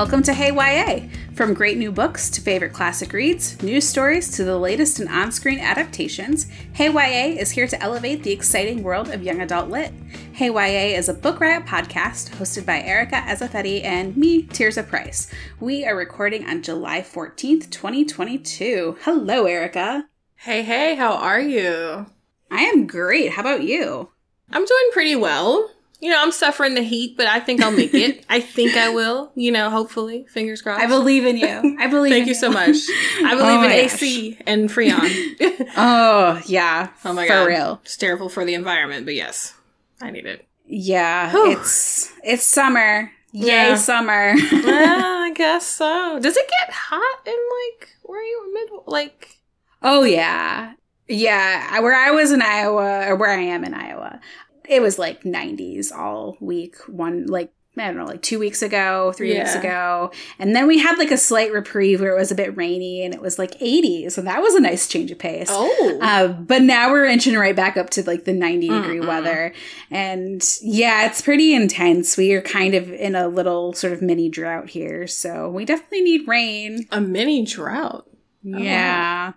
Welcome to Hey YA. From great new books to favorite classic reads, news stories to the latest in on screen adaptations, Hey YA is here to elevate the exciting world of young adult lit. Hey YA is a Book Riot podcast hosted by Erica Ezeifedi and me, Tirzah Price. We are recording on July 14th, 2022. Hello, Erica. Hey, hey, how are you? I am great. How about you? I'm doing pretty well. You know, I'm suffering the heat, but I think I'll make it. I think I will. You know, hopefully, fingers crossed. I believe in you. I believe. Thank you, you so much. I believe Oh in AC and Freon. Oh yeah. oh my for god, real. It's terrible for the environment, but yes, I need it. Yeah, Whew. it's it's summer. Yay, Yeah. summer. well, I guess so. Does it get hot in like where you mid like? oh yeah, yeah. Where I was in Iowa, or where I am in Iowa, it was like 90s all week. One like I don't know, like two weeks ago, three weeks ago, and then we had like a slight reprieve where it was a bit rainy and it was like 80s, so that was a nice change of pace. Oh, Uh, but now we're inching right back up to like the 90 mm, degree Mm-mm. weather. And yeah, it's pretty intense. We are kind of in a little sort of mini drought here. So we definitely need rain. a mini drought. Oh. Yeah.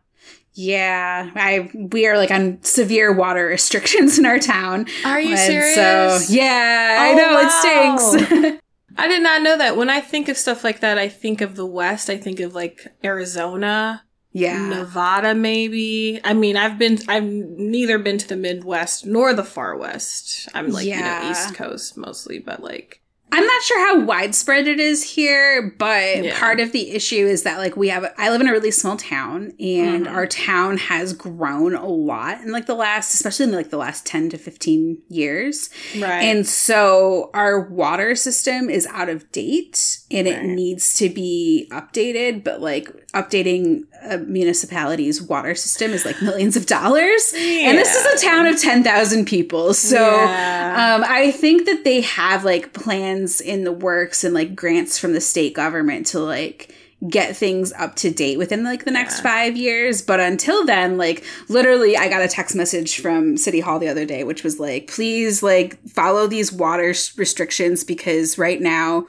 Yeah. I we are like on severe water restrictions in our town. Are you serious? So yeah, I Oh, know wow. it stinks. I did not know that. When I think of stuff like that, I think of the West. I think of like Arizona, yeah. Nevada, maybe. I mean, I've been, I've neither been to the Midwest nor the Far West. I'm like, Yeah. you know, East Coast mostly, but like, I'm not sure how widespread it is here, but Yeah. part of the issue is that like we have I live in a really small town and Mhm. our town has grown a lot in like the last especially in like the last 10 to 15 years. right. And so our water system is out of date and it needs to be updated, but like updating a municipality's water system is like millions of dollars. And this is a town of 10,000 people. So Yeah. um, I think that they have like plans in the works and like grants from the state government to like get things up to date within like the next Yeah. five years. But until then, like literally, I got a text message from City Hall the other day, which was like, please like follow these water restrictions because right now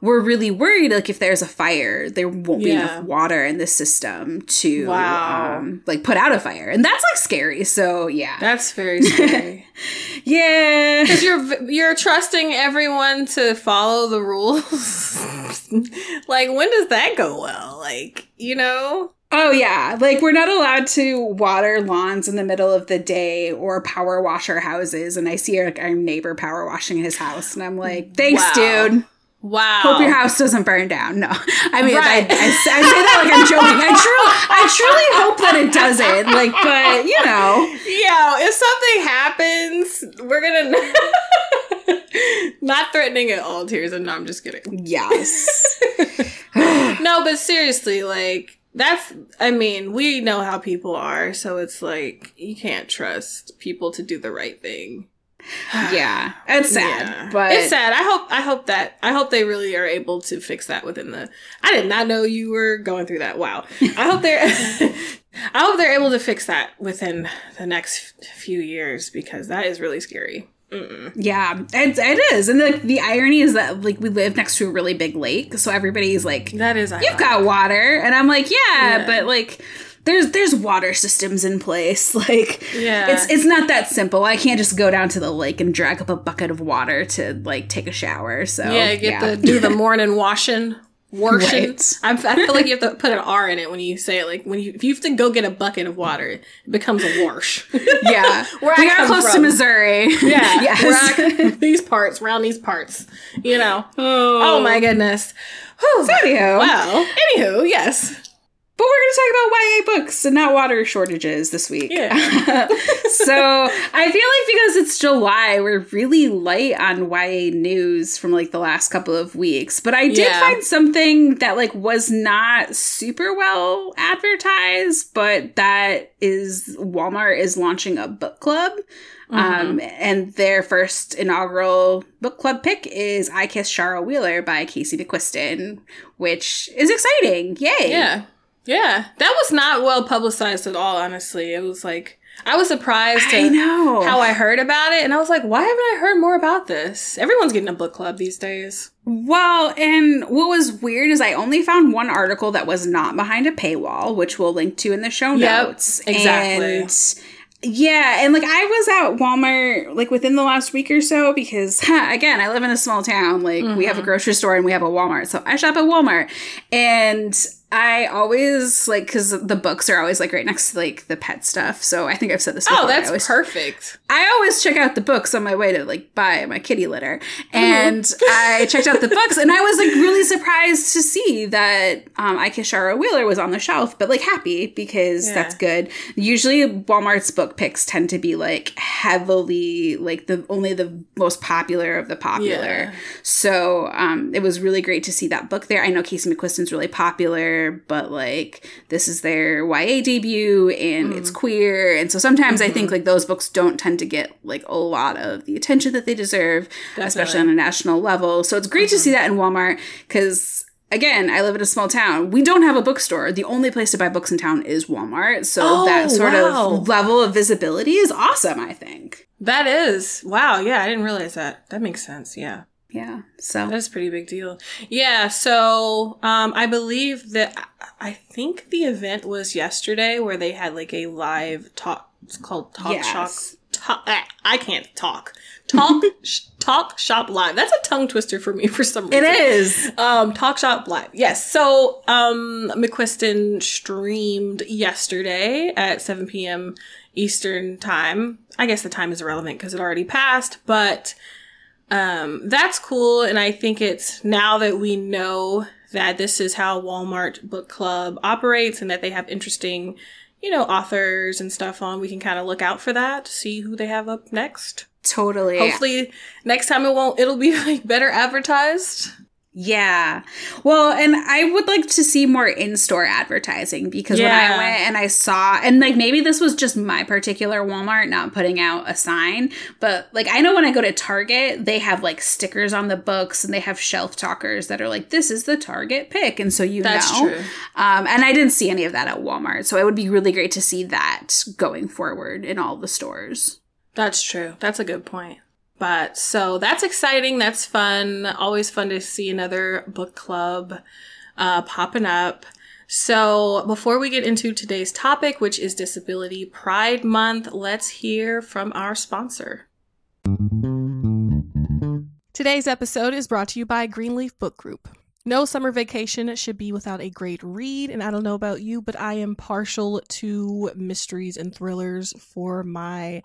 we're really worried like if there's a fire there won't be Yeah. enough water in the system to Wow. um, like put out a fire and that's like scary so yeah That's very scary. yeah Because you're you're trusting everyone to follow the rules. like, when does that go well? Like, you know? Oh yeah, like we're not allowed to water lawns in the middle of the day or power wash our houses. And I see like our neighbor power washing his house, and I'm like, thanks, Wow. dude. Wow. Hope your house doesn't burn down. No, I mean, Right. I, I, I say that like I'm joking. I truly, I truly hope that it doesn't. Like, but you know, Yeah, if something happens, we're gonna not threatening at all tears, and no, I'm just kidding. yes, No, but seriously, like that's I mean, we know how people are, so it's like you can't trust people to do the right thing. Yeah, it's sad, Yeah. but it's sad. I hope I hope that I hope they really are able to fix that within the I did not know you were going through that. Wow. I hope they're I hope they're able to fix that within the next few years because that is really scary. Mm-mm. Yeah, it, it is, and the the irony is that like we live next to a really big lake, so everybody's like, That is "You've got water," and I'm like, "Yeah, Yeah. but like." There's there's water systems in place. Like Yeah. it's it's not that simple. I can't just go down to the lake and drag up a bucket of water to like take a shower. So yeah, you get the do the morning washing. Washing. Right. I'm, feel like you have to put an R in it when you say it. Like when you, if you have to go get a bucket of water, it becomes a wash. yeah. Where I we are come close to. Missouri. Yeah, yes. I- these parts, around these parts, you know. oh, Oh my goodness. Whew. Anywho, Well, anywho, yes. But we're going to talk about YA books and not water shortages this week. Yeah. so I feel like because it's July, we're really light on YA news from like the last couple of weeks. But I did Yeah. find something that like was not super well advertised, but that is Walmart is launching a book club. Um, and their first inaugural book club pick is I Kiss Shara Wheeler by Casey McQuiston, which is exciting. Yay. Yeah. Yeah, that was not well publicized at all. Honestly, it was like I was surprised I know. how I heard about it, and I was like, why haven't I heard more about this? Everyone's getting a book club these days. Well, and what was weird is I only found one article that was not behind a paywall, which we'll link to in the show Yep, notes. exactly. And yeah, and like I was at Walmart like within the last week or so because again, I live in a small town. Like we have a mm-hmm. grocery store and we have a Walmart. So I shop at Walmart. And I always like cuz the books are always like right next to like the pet stuff. So I think I've said this before. Oh, I that's always perfect. I always check out the books on my way to like buy my kitty litter. Mm-hmm. And I checked out the books and I was like really surprised to see that um I Kiss Shara Wheeler was on the shelf, but like happy because Yeah. that's good. Usually Walmart's book picks tend to be like heavily like the only the most popular of the popular. Yeah. So um it was really great to see that book there. I know Casey McQuiston's really popular, but like this is their YA debut and it's Mm-hmm. queer. And so sometimes I think like those books don't tend to get like a lot of the attention that they deserve, especially on a national level. So it's great to Mm-hmm. see that in Walmart because again, I live in a small town. We don't have a bookstore. The only place to buy books in town is Walmart. So Oh, that sort wow. of level of visibility is awesome, I think. That is wow. Yeah, I didn't realize that. That makes sense. Yeah. Yeah. So That's a pretty big deal. Yeah, so um, I believe that I think the event was yesterday where they had like a live talk. It's called Talk Yes. Shop. Talk, ah, I can't talk. Talk sh- Talk Shop Live. That's a tongue twister for me for some reason. it is. Um, Talk Shop Live. Yes. So, um, McQuiston streamed yesterday at 7 p.m. Eastern time. I guess the time is irrelevant because it already passed, but, um, that's cool. And I think it's now that we know that this is how Walmart Book Club operates and that they have interesting, you know, authors and stuff on, we can kind of look out for that, see who they have up next. Totally. Hopefully next time it won't, it'll be like better advertised. Yeah. Well, and I would like to see more in store advertising because when I went and I saw, and like maybe this was just my particular Walmart not putting out a sign, but like I know when I go to Target, they have like stickers on the books and they have shelf talkers that are like, this is the Target pick. And so you That's know. true. Um, and I didn't see any of that at Walmart. So it would be really great to see that going forward in all the stores. That's true. That's a good point. But so that's exciting. That's fun. Always fun to see another book club uh, popping up. So before we get into today's topic, which is Disability Pride Month, let's hear from our sponsor. Today's episode is brought to you by Greenleaf Book Group. No summer vacation should be without a great read, and I don't know about you, but I am partial to mysteries and thrillers for my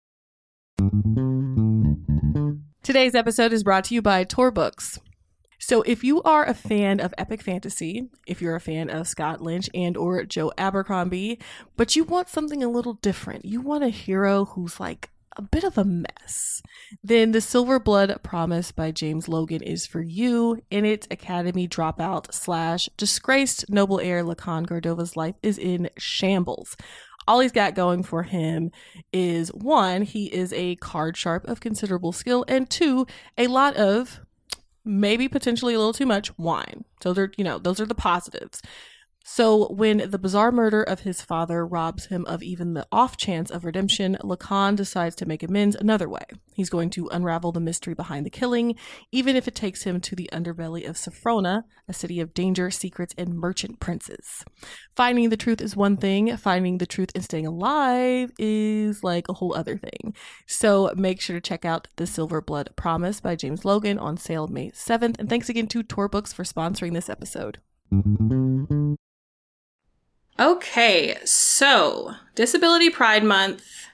Today's episode is brought to you by Tor Books. So if you are a fan of epic fantasy, if you're a fan of Scott Lynch and or Joe Abercrombie, but you want something a little different, you want a hero who's like a bit of a mess, then The Silver Blood Promise by James Logan is for you. In it, Academy dropout slash disgraced noble heir Lukan Gardova's life is in shambles all he's got going for him is one, he is a card sharp of considerable skill, and two, a lot of maybe potentially a little too much wine. Those are, you know, those are the positives. So, when the bizarre murder of his father robs him of even the off chance of redemption, Lukan decides to make amends another way. He's going to unravel the mystery behind the killing, even if it takes him to the underbelly of Saphrona, a city of danger, secrets, and merchant princes. Finding the truth is one thing, finding the truth and staying alive is like a whole other thing. So, make sure to check out The Silver Blood Promise by James Logan on sale May 7th. And thanks again to Tor Books for sponsoring this episode. Okay, so Disability Pride Month.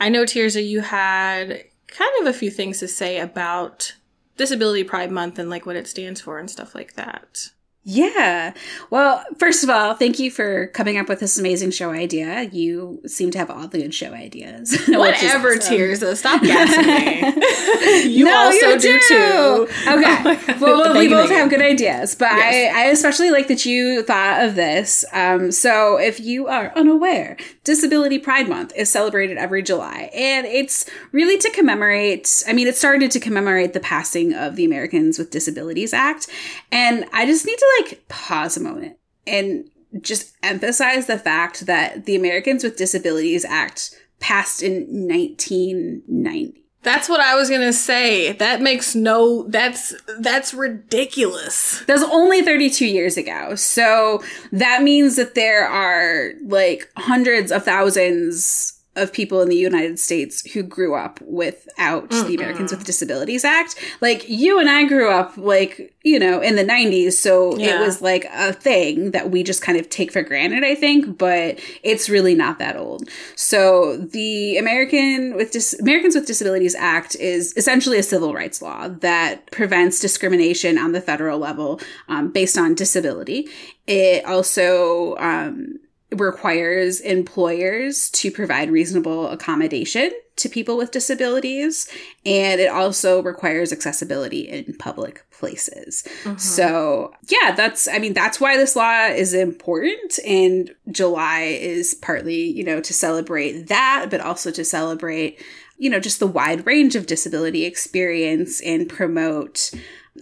I know, Tirzah, you had kind of a few things to say about Disability Pride Month and like what it stands for and stuff like that. Yeah. Well, first of all, thank you for coming up with this amazing show idea. You seem to have all the good show ideas. Whatever, awesome. Tirzah. Stop gassing me. you no, also you do. do. too. Okay. Oh well, we both have good ideas, but yes. I, I especially like that you thought of this. Um, so, if you are unaware, Disability Pride Month is celebrated every July, and it's really to commemorate. I mean, it started to commemorate the passing of the Americans with Disabilities Act, and I just need to like pause a moment and just emphasize the fact that the Americans with Disabilities Act passed in 1990. That's what I was gonna say. That makes no. That's that's ridiculous. That was only 32 years ago. So that means that there are like hundreds of thousands of people in the United States who grew up without mm the Americans with Disabilities Act. Like you and I grew up like, you know, in the 90s, so yeah. it was like a thing that we just kind of take for granted, I think, but it's really not that old. So the American with Dis- Americans with Disabilities Act is essentially a civil rights law that prevents discrimination on the federal level um, based on disability. It also um, requires employers to provide reasonable accommodation to people with disabilities and it also requires accessibility in public places. Mm-hmm. So, yeah, that's I mean that's why this law is important and July is partly, you know, to celebrate that but also to celebrate, you know, just the wide range of disability experience and promote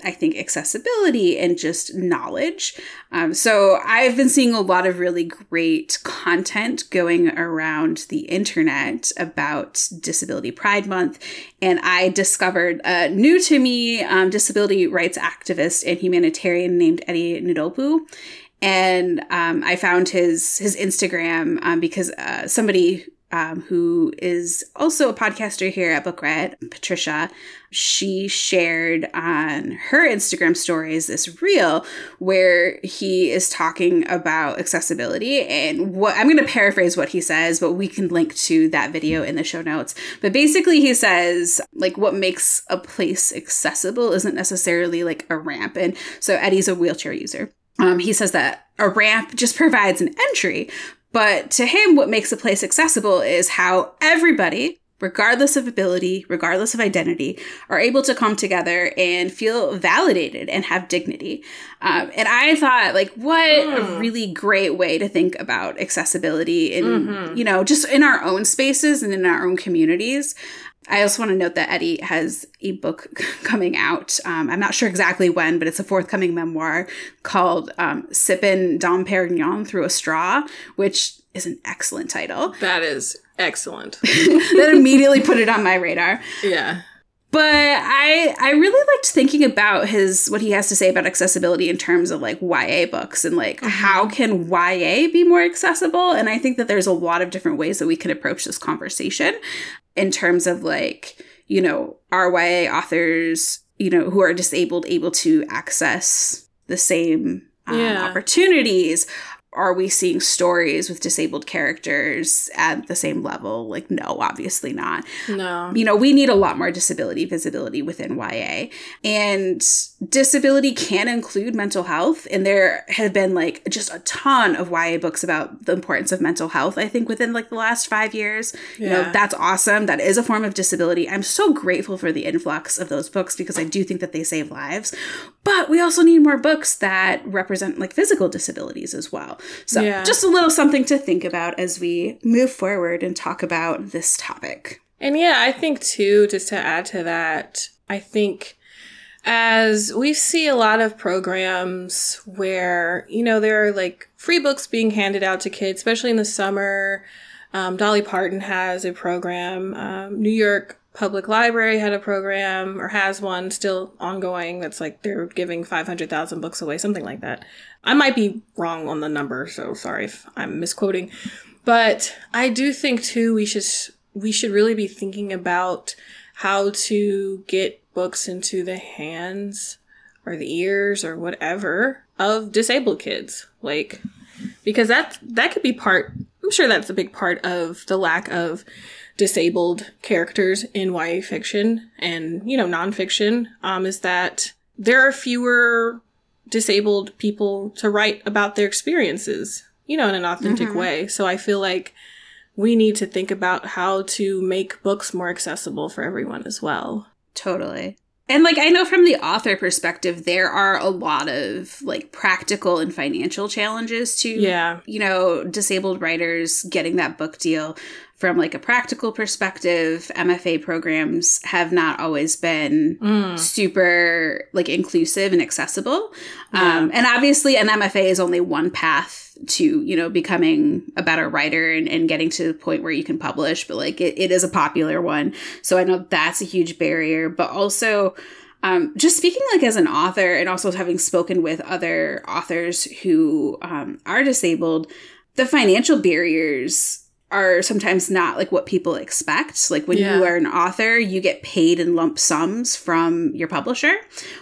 I think, accessibility and just knowledge. Um, so I've been seeing a lot of really great content going around the internet about Disability Pride Month. And I discovered a new to me um, disability rights activist and humanitarian named Eddie Ndopu and um, I found his his Instagram um, because uh, somebody um, who is also a podcaster here at Book Riot, Patricia, she shared on her Instagram stories this reel where he is talking about accessibility and what I'm going to paraphrase what he says, but we can link to that video in the show notes. But basically, he says, like, what makes a place accessible isn't necessarily like a ramp. And so Eddie's a wheelchair user. Um, he says that a ramp just provides an entry, but to him, what makes a place accessible is how everybody, regardless of ability, regardless of identity, are able to come together and feel validated and have dignity. Um, and I thought, like, what mm. a really great way to think about accessibility in, mm-hmm. you know, just in our own spaces and in our own communities. I also want to note that Eddie has a book coming out. Um, I'm not sure exactly when, but it's a forthcoming memoir called um, Sippin' Dom Perignon Through a Straw, which is an excellent title. That is excellent. that immediately put it on my radar. Yeah. But I I really liked thinking about his what he has to say about accessibility in terms of like YA books and like mm-hmm. how can YA be more accessible? And I think that there's a lot of different ways that we can approach this conversation in terms of like, you know, RYA authors, you know, who are disabled able to access the same um, yeah. opportunities? Are we seeing stories with disabled characters at the same level? Like, no, obviously not. No. You know, we need a lot more disability visibility within YA. And disability can include mental health. And there have been like just a ton of YA books about the importance of mental health, I think, within like the last five years. Yeah. You know, that's awesome. That is a form of disability. I'm so grateful for the influx of those books because I do think that they save lives. But we also need more books that represent like physical disabilities as well. So, yeah. just a little something to think about as we move forward and talk about this topic. And yeah, I think too, just to add to that, I think as we see a lot of programs where, you know, there are like free books being handed out to kids, especially in the summer. Um, Dolly Parton has a program. Um, New York Public Library had a program or has one still ongoing that's like they're giving 500,000 books away, something like that. I might be wrong on the number, so sorry if I'm misquoting. But I do think too we should we should really be thinking about how to get books into the hands or the ears or whatever of disabled kids. Like, because that, that could be part, I'm sure that's a big part of the lack of disabled characters in YA fiction and, you know, nonfiction, um, is that there are fewer disabled people to write about their experiences, you know, in an authentic mm-hmm. way. So I feel like we need to think about how to make books more accessible for everyone as well. Totally. And like I know from the author perspective, there are a lot of like practical and financial challenges to yeah. you know, disabled writers getting that book deal. From like a practical perspective, MFA programs have not always been mm. super like inclusive and accessible. Yeah. Um, and obviously an MFA is only one path to you know becoming a better writer and, and getting to the point where you can publish but like it, it is a popular one so i know that's a huge barrier but also um, just speaking like as an author and also having spoken with other authors who um, are disabled the financial barriers are sometimes not like what people expect. Like when yeah. you are an author, you get paid in lump sums from your publisher,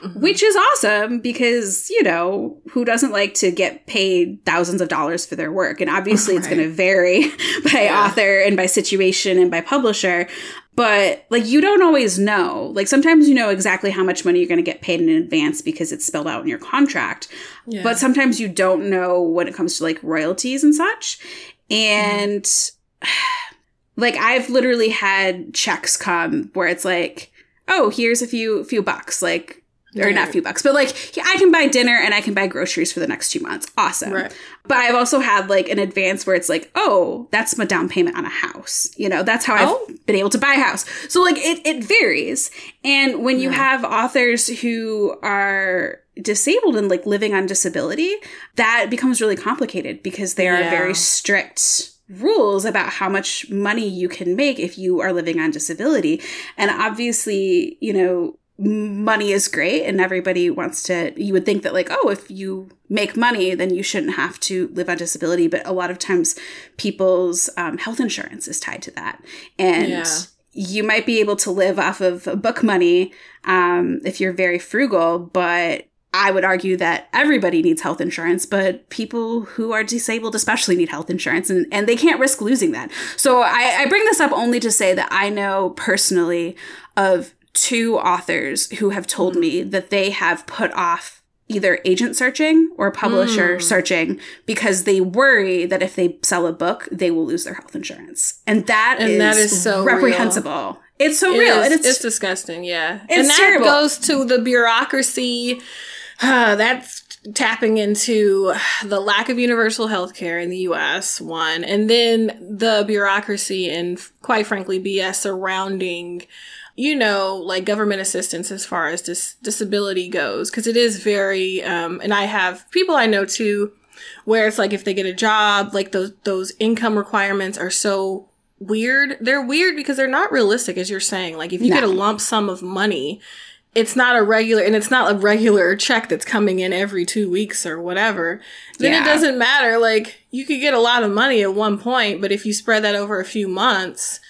mm-hmm. which is awesome because, you know, who doesn't like to get paid thousands of dollars for their work? And obviously right. it's going to vary by yeah. author and by situation and by publisher. But like you don't always know. Like sometimes you know exactly how much money you're going to get paid in advance because it's spelled out in your contract. Yeah. But sometimes you don't know when it comes to like royalties and such. And mm like I've literally had checks come where it's like, oh, here's a few few bucks, like or right. not a few bucks, but like I can buy dinner and I can buy groceries for the next two months. Awesome. Right. But I've also had like an advance where it's like, oh, that's my down payment on a house. You know, that's how oh. I've been able to buy a house. So like it it varies. And when you have authors who are disabled and like living on disability, that becomes really complicated because they are yeah. very strict rules about how much money you can make if you are living on disability. And obviously, you know, money is great and everybody wants to you would think that like oh if you make money then you shouldn't have to live on disability but a lot of times people's um, health insurance is tied to that and yeah. you might be able to live off of book money um, if you're very frugal but I would argue that everybody needs health insurance, but people who are disabled especially need health insurance and, and they can't risk losing that. So I, I bring this up only to say that I know personally of two authors who have told me that they have put off either agent searching or publisher mm. searching because they worry that if they sell a book, they will lose their health insurance. And that and is that is so reprehensible. Real. It's so it real. Is, it's, it's, disgusting, yeah. It's and that terrible. goes to the bureaucracy uh, that's tapping into the lack of universal health care in the US, one, and then the bureaucracy and, quite frankly, BS surrounding you know, like government assistance as far as dis- disability goes, because it is very, um, and I have people I know too, where it's like if they get a job, like those those income requirements are so weird. They're weird because they're not realistic, as you're saying. Like if you no. get a lump sum of money, it's not a regular and it's not a regular check that's coming in every two weeks or whatever then yeah. it doesn't matter like you could get a lot of money at one point but if you spread that over a few months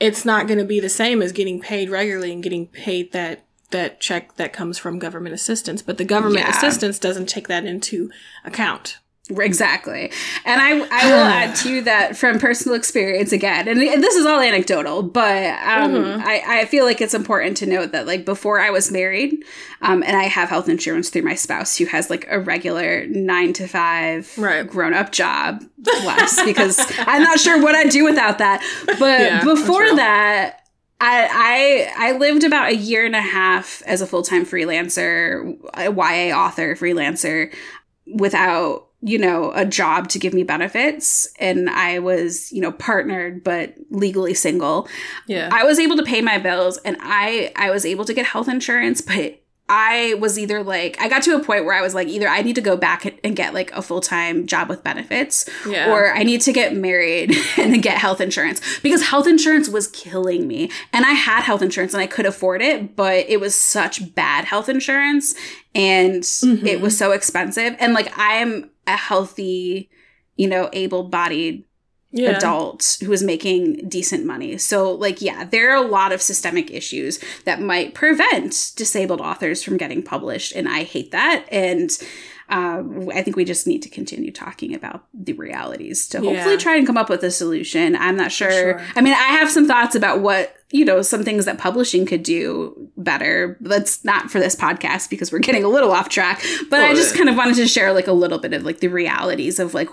it's not going to be the same as getting paid regularly and getting paid that that check that comes from government assistance but the government yeah. assistance doesn't take that into account Exactly. And I, I will add to that from personal experience again. And, and this is all anecdotal, but um, mm-hmm. I, I feel like it's important to note that, like, before I was married, um, and I have health insurance through my spouse who has, like, a regular nine to five right. grown up job, less, because I'm not sure what I'd do without that. But yeah, before that, I, I I lived about a year and a half as a full time freelancer, a YA author freelancer, without you know, a job to give me benefits and I was, you know, partnered but legally single. Yeah. I was able to pay my bills and I I was able to get health insurance, but I was either like, I got to a point where I was like, either I need to go back and get like a full time job with benefits, Yeah. or I need to get married and get health insurance because health insurance was killing me. And I had health insurance and I could afford it, but it was such bad health insurance and mm-hmm. it was so expensive. And like, I am a healthy, you know, able bodied Yeah. adult who is making decent money. So, like, yeah, there are a lot of systemic issues that might prevent disabled authors from getting published, and I hate that. And um, I think we just need to continue talking about the realities to hopefully Yeah. try and come up with a solution. I'm not sure. sure. I mean, I have some thoughts about what you know some things that publishing could do better. That's not for this podcast because we're getting a little off track. But I just kind of wanted to share like a little bit of like the realities of like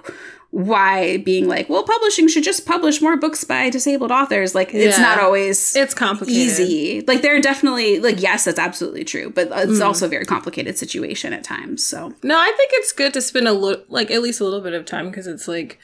why being like, well, publishing should just publish more books by disabled authors. Like, it's not always It's complicated. easy. Like, there are definitely, like, yes, that's absolutely true, but it's Mm. also a very complicated situation at times. So, No, I think it's good to spend a little, like at least a little bit of time because it's like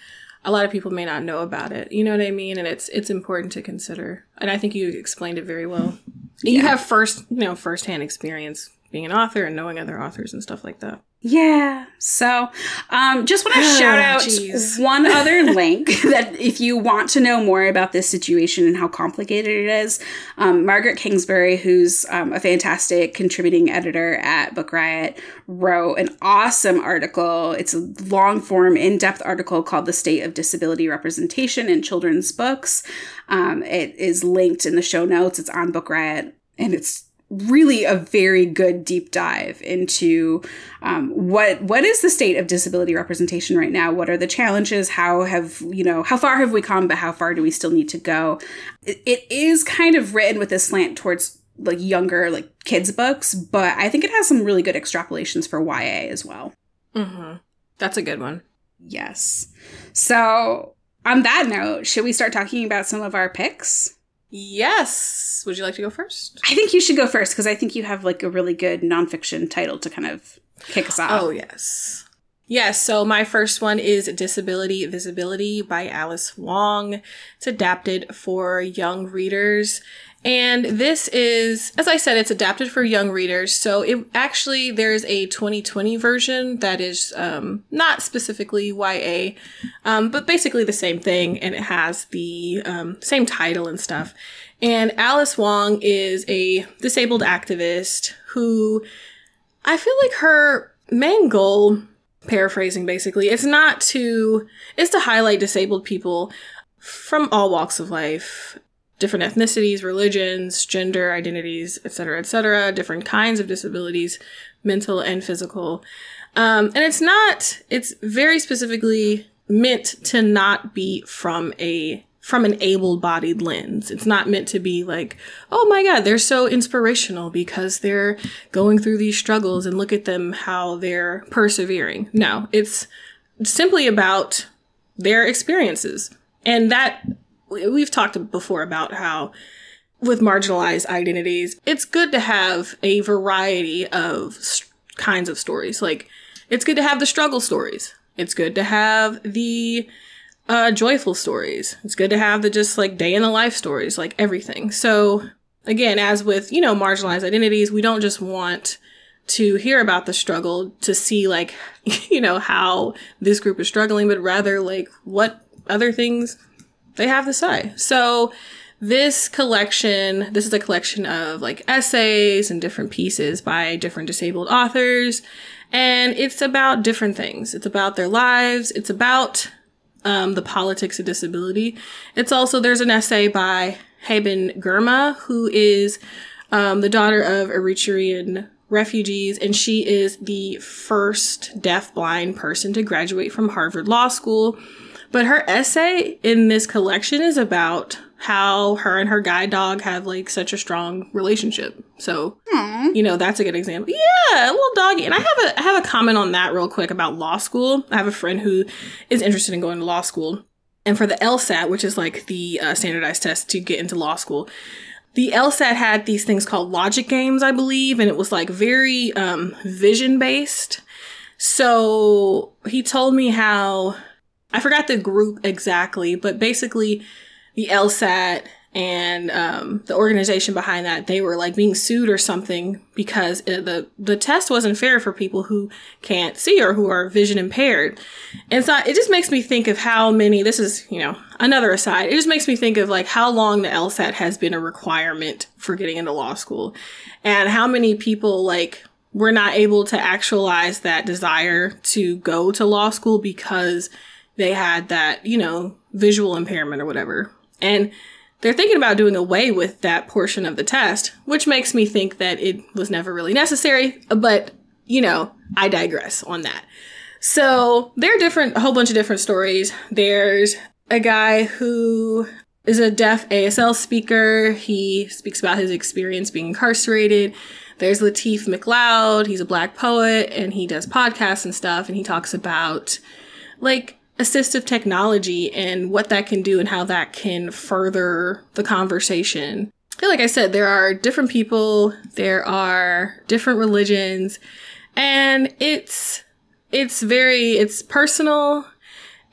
a lot of people may not know about it. You know what I mean? And it's it's important to consider. And I think you explained it very well. You have first, you know, firsthand experience being an author and knowing other authors and stuff like that. Yeah. So, um, just want to shout out Jeez. one other link that if you want to know more about this situation and how complicated it is, um, Margaret Kingsbury, who's um, a fantastic contributing editor at Book Riot, wrote an awesome article. It's a long form, in depth article called The State of Disability Representation in Children's Books. Um, it is linked in the show notes, it's on Book Riot, and it's really a very good deep dive into um, what what is the state of disability representation right now? What are the challenges? How have you know how far have we come but how far do we still need to go? It, it is kind of written with a slant towards like younger like kids books but i think it has some really good extrapolations for ya as well. Mm-hmm. That's a good one. yes. So on that note should we start talking about some of our picks Yes. Would you like to go first? i think you should go first because i think you have like a really good nonfiction title to kind of kick us off Oh, yes. Yes, so my first one is Disability Visibility by Alice Wong. It's adapted for young readers. And this is, as I said, it's adapted for young readers. So it actually, there's a 2020 version that is um, not specifically YA, um, but basically the same thing. And it has the um, same title and stuff. And Alice Wong is a disabled activist who I feel like her main goal, paraphrasing basically, it's not to is to highlight disabled people from all walks of life, different ethnicities, religions, gender identities, etc., etc., different kinds of disabilities, mental and physical. Um, and it's not. It's very specifically meant to not be from a from an able-bodied lens. It's not meant to be like, oh my god, they're so inspirational because they're going through these struggles and look at them how they're persevering. No, it's simply about their experiences. And that we've talked before about how with marginalized identities, it's good to have a variety of s- kinds of stories. Like, it's good to have the struggle stories. It's good to have the uh, joyful stories. It's good to have the just like day in the life stories, like everything. So, again, as with, you know, marginalized identities, we don't just want to hear about the struggle to see like, you know, how this group is struggling, but rather like what other things they have to say. So, this collection, this is a collection of like essays and different pieces by different disabled authors. And it's about different things. It's about their lives. It's about um, the politics of disability. It's also, there's an essay by Haben Girma, who is um, the daughter of Eritrean refugees, and she is the first deaf-blind person to graduate from Harvard Law School. But her essay in this collection is about how her and her guide dog have like such a strong relationship. So, you know, that's a good example. Yeah, a little doggy. And I have a I have a comment on that real quick about law school. I have a friend who is interested in going to law school. And for the LSAT, which is like the uh, standardized test to get into law school, the LSAT had these things called logic games, I believe, and it was like very um, vision based. So he told me how I forgot the group exactly, but basically the LSAT and um, the organization behind that they were like being sued or something because it, the the test wasn't fair for people who can't see or who are vision impaired. And so it just makes me think of how many this is you know another aside it just makes me think of like how long the lsat has been a requirement for getting into law school. And how many people like were not able to actualize that desire to go to law school because they had that you know visual impairment or whatever and they're thinking about doing away with that portion of the test, which makes me think that it was never really necessary. But, you know, I digress on that. So there are different, a whole bunch of different stories. There's a guy who is a deaf ASL speaker. He speaks about his experience being incarcerated. There's Lateef McLeod. He's a black poet and he does podcasts and stuff. And he talks about like assistive technology and what that can do and how that can further the conversation. Like I said, there are different people, there are different religions, and it's it's very it's personal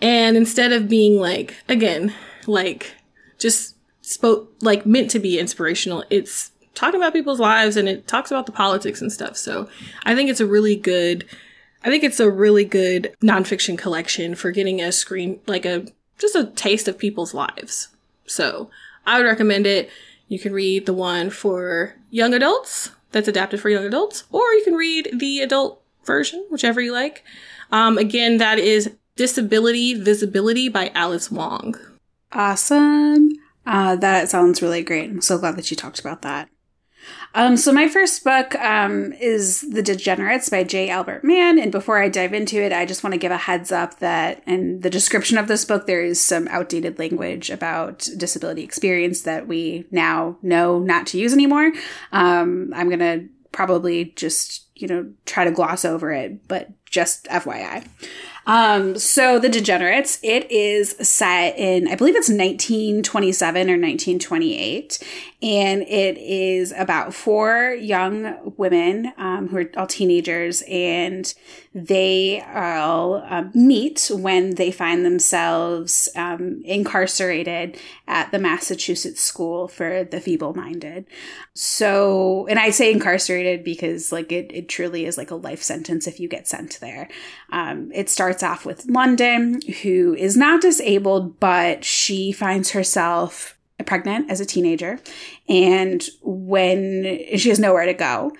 and instead of being like again, like just spoke like meant to be inspirational, it's talking about people's lives and it talks about the politics and stuff. So, I think it's a really good I think it's a really good nonfiction collection for getting a screen, like a, just a taste of people's lives. So I would recommend it. You can read the one for young adults that's adapted for young adults, or you can read the adult version, whichever you like. Um, again, that is Disability Visibility by Alice Wong. Awesome. Uh, that sounds really great. I'm so glad that you talked about that. Um, so my first book um, is The Degenerates by J. Albert Mann. And before I dive into it, I just want to give a heads up that in the description of this book, there is some outdated language about disability experience that we now know not to use anymore. Um, I'm going to probably just, you know, try to gloss over it, but just FYI. Um, so The Degenerates, it is set in, I believe it's 1927 or 1928. And it is about four young women um, who are all teenagers, and they all um, meet when they find themselves um, incarcerated at the Massachusetts School for the Feeble Minded. So, and I say incarcerated because, like, it, it truly is like a life sentence if you get sent there. Um, it starts off with London, who is not disabled, but she finds herself pregnant as a teenager and when she has nowhere to go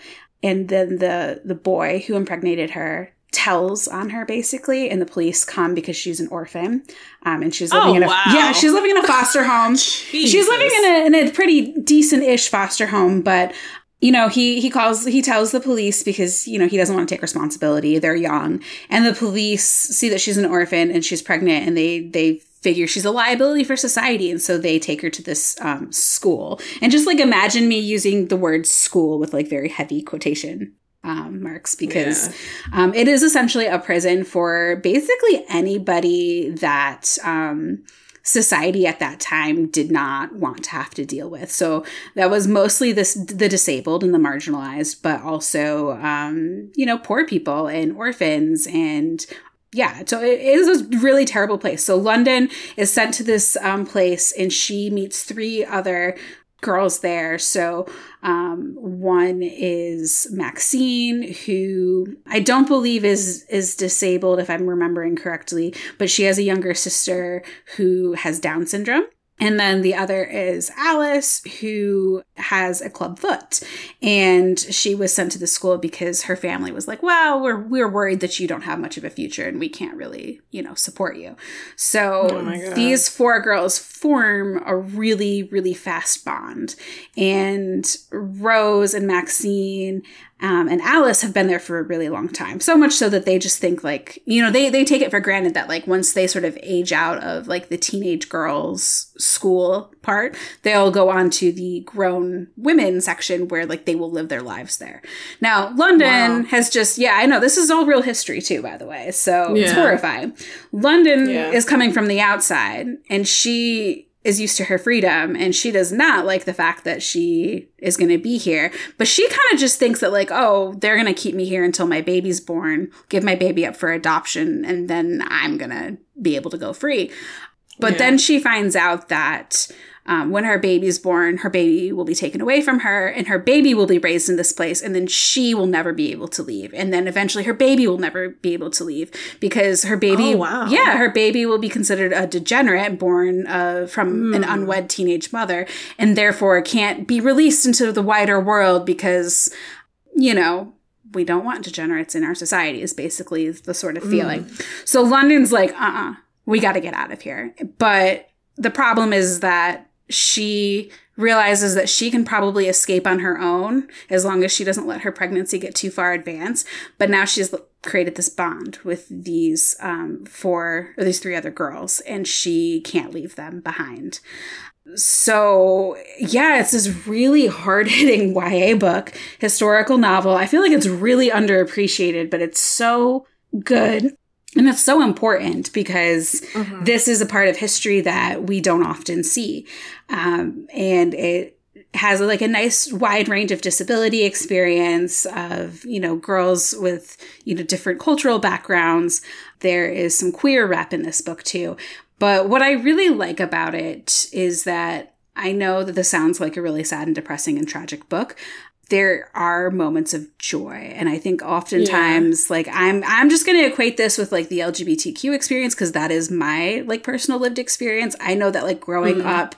and then the the boy who impregnated her tells on her basically and the police come because she's an orphan um, and she's living oh, in a wow. yeah she's living in a foster home. She's living in a, in a pretty decent-ish foster home but you know he he calls he tells the police because you know he doesn't want to take responsibility. They're young. And the police see that she's an orphan and she's pregnant and they they figure she's a liability for society. And so they take her to this um, school. And just like imagine me using the word school with like very heavy quotation um, marks because yeah. um, it is essentially a prison for basically anybody that um, society at that time did not want to have to deal with. So that was mostly this the disabled and the marginalized, but also um, you know poor people and orphans and yeah, so it is a really terrible place. So London is sent to this um, place, and she meets three other girls there. So um, one is Maxine, who I don't believe is is disabled, if I'm remembering correctly, but she has a younger sister who has Down syndrome. And then the other is Alice, who has a club foot. And she was sent to the school because her family was like, well, we're, we're worried that you don't have much of a future and we can't really, you know, support you. So oh these four girls form a really, really fast bond. And Rose and Maxine um, and Alice have been there for a really long time. So much so that they just think like, you know, they, they take it for granted that like once they sort of age out of like the teenage girls school part, they'll go on to the grown women section where like they will live their lives there. Now, London wow. has just, yeah, I know this is all real history too, by the way. So yeah. it's horrifying. London yeah. is coming from the outside and she is used to her freedom and she does not like the fact that she is going to be here but she kind of just thinks that like oh they're going to keep me here until my baby's born give my baby up for adoption and then i'm going to be able to go free but yeah. then she finds out that um, when her baby's born, her baby will be taken away from her, and her baby will be raised in this place, and then she will never be able to leave, and then eventually her baby will never be able to leave because her baby, Oh, wow. yeah, her baby will be considered a degenerate born uh, from an unwed teenage mother, and therefore can't be released into the wider world because, you know, we don't want degenerates in our society is basically the sort of feeling. So London's like, uh-uh, we got to get out of here. But the problem is that she realizes that she can probably escape on her own as long as she doesn't let her pregnancy get too far advanced. But now she's created this bond with these um, four or these three other girls, and she can't leave them behind. So, yeah, it's this really hard hitting YA book, historical novel. I feel like it's really underappreciated, but it's so good. And it's so important because this is a part of history that we don't often see. Um, and it has like a nice wide range of disability experience of, you know, girls with, you know, different cultural backgrounds. There is some queer rep in this book too. But what I really like about it is that I know that this sounds like a really sad and depressing and tragic book. There are moments of joy, and I think oftentimes, like I'm, I'm just going to equate this with like the LGBTQ experience because that is my like personal lived experience. I know that like growing mm-hmm. up,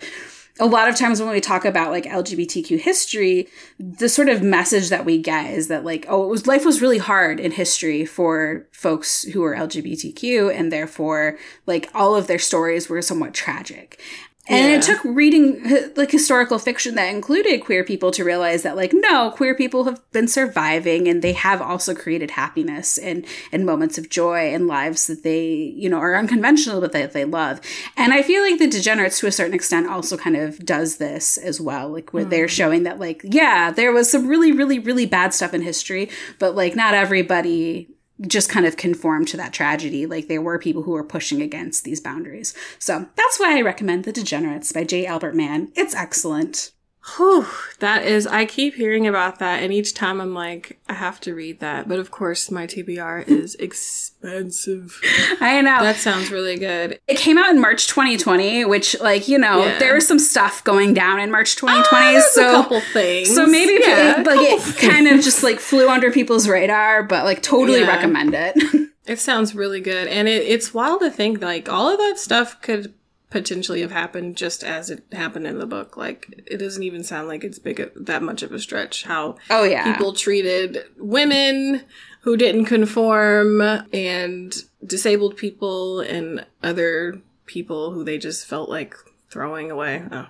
a lot of times when we talk about like LGBTQ history, the sort of message that we get is that like, oh, it was life was really hard in history for folks who are LGBTQ, and therefore, like all of their stories were somewhat tragic. And Yeah. it took reading like historical fiction that included queer people to realize that like no, queer people have been surviving and they have also created happiness and and moments of joy and lives that they, you know, are unconventional but that they love. And I feel like the degenerates to a certain extent also kind of does this as well. Like where they're hmm. showing that like, yeah, there was some really, really, really bad stuff in history, but like not everybody just kind of conform to that tragedy. Like there were people who were pushing against these boundaries. So that's why I recommend The Degenerates by J. Albert Mann. It's excellent. Whew, that is, I keep hearing about that, and each time I'm like, I have to read that. But of course, my TBR is expensive. I know. That sounds really good. it came out in March 2020, which like, you know, Yeah. there was some stuff going down in March 2020. Ah, there's so a couple things. so maybe Yeah, it, like it couple kind of just like flew under people's radar, but like totally Yeah. recommend it. It sounds really good. And it, it's wild to think like all of that stuff could potentially have happened just as it happened in the book. Like it doesn't even sound like it's big that much of a stretch how oh yeah. people treated women who didn't conform and disabled people and other people who they just felt like throwing away. Oh.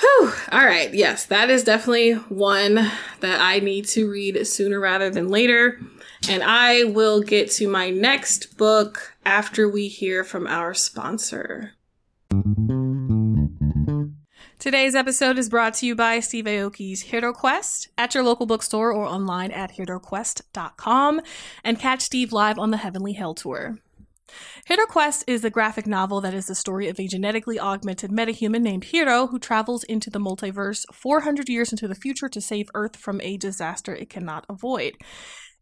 Whew. All right. Yes, that is definitely one that I need to read sooner rather than later. And I will get to my next book after we hear from our sponsor. Today's episode is brought to you by Steve Aoki's Hero Quest at your local bookstore or online at heroquest.com and catch Steve live on the Heavenly Hell Tour. Hero Quest is a graphic novel that is the story of a genetically augmented metahuman named Hero who travels into the multiverse 400 years into the future to save Earth from a disaster it cannot avoid.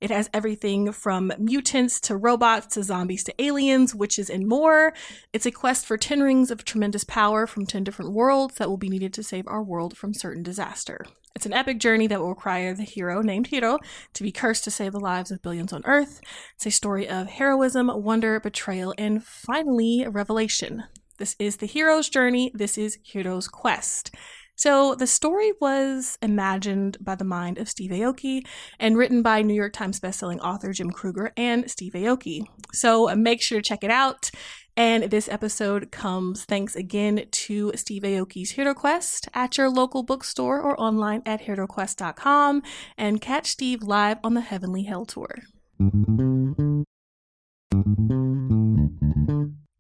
It has everything from mutants to robots to zombies to aliens, witches, and more. It's a quest for 10 rings of tremendous power from 10 different worlds that will be needed to save our world from certain disaster. It's an epic journey that will require the hero, named Hero, to be cursed to save the lives of billions on Earth. It's a story of heroism, wonder, betrayal, and finally, revelation. This is the hero's journey. This is Hero's quest. So, the story was imagined by the mind of Steve Aoki and written by New York Times bestselling author Jim Krueger and Steve Aoki. So, make sure to check it out. And this episode comes thanks again to Steve Aoki's Hero Quest at your local bookstore or online at heroquest.com and catch Steve live on the Heavenly Hell Tour.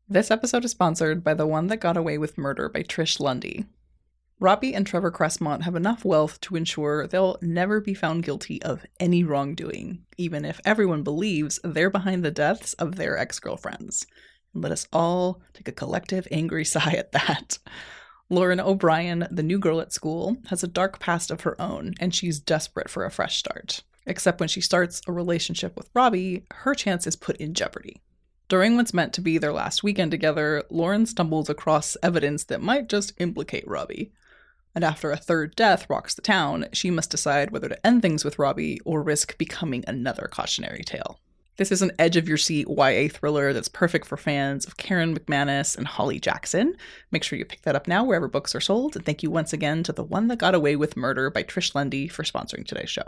This episode is sponsored by The One That Got Away with Murder by Trish Lundy. Robbie and Trevor Cressmont have enough wealth to ensure they'll never be found guilty of any wrongdoing, even if everyone believes they're behind the deaths of their ex girlfriends. Let us all take a collective angry sigh at that. Lauren O'Brien, the new girl at school, has a dark past of her own, and she's desperate for a fresh start. Except when she starts a relationship with Robbie, her chance is put in jeopardy. During what's meant to be their last weekend together, Lauren stumbles across evidence that might just implicate Robbie. And after a third death rocks the town, she must decide whether to end things with Robbie or risk becoming another cautionary tale. This is an edge of your seat YA thriller that's perfect for fans of Karen McManus and Holly Jackson. Make sure you pick that up now wherever books are sold. And thank you once again to The One That Got Away with Murder by Trish Lundy for sponsoring today's show.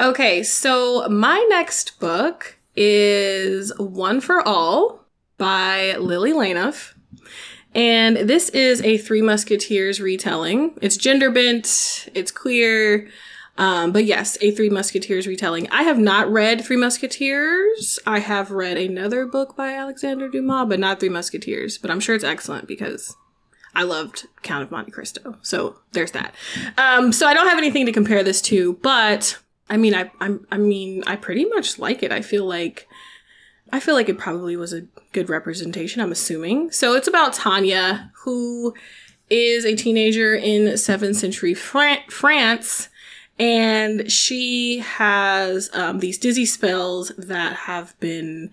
Okay, so my next book is One for All by Lily Lainoff. And this is a Three Musketeers retelling. It's gender bent, it's queer, um, but yes, a Three Musketeers retelling. I have not read Three Musketeers. I have read another book by Alexander Dumas, but not Three Musketeers. But I'm sure it's excellent because I loved Count of Monte Cristo. So there's that. Um, so I don't have anything to compare this to, but I mean, I, I'm, I mean, I pretty much like it. I feel like, I feel like it probably was a good representation. I'm assuming. So it's about Tanya, who is a teenager in seventh century Fran- France and she has um, these dizzy spells that have been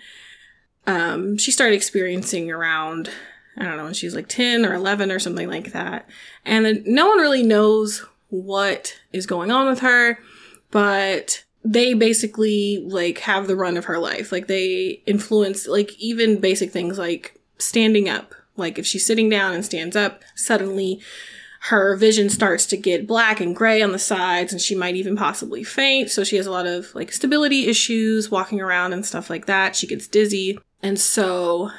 um, she started experiencing around i don't know when she's like 10 or 11 or something like that and no one really knows what is going on with her but they basically like have the run of her life like they influence like even basic things like standing up like if she's sitting down and stands up suddenly her vision starts to get black and gray on the sides and she might even possibly faint. So she has a lot of like stability issues walking around and stuff like that. She gets dizzy. And so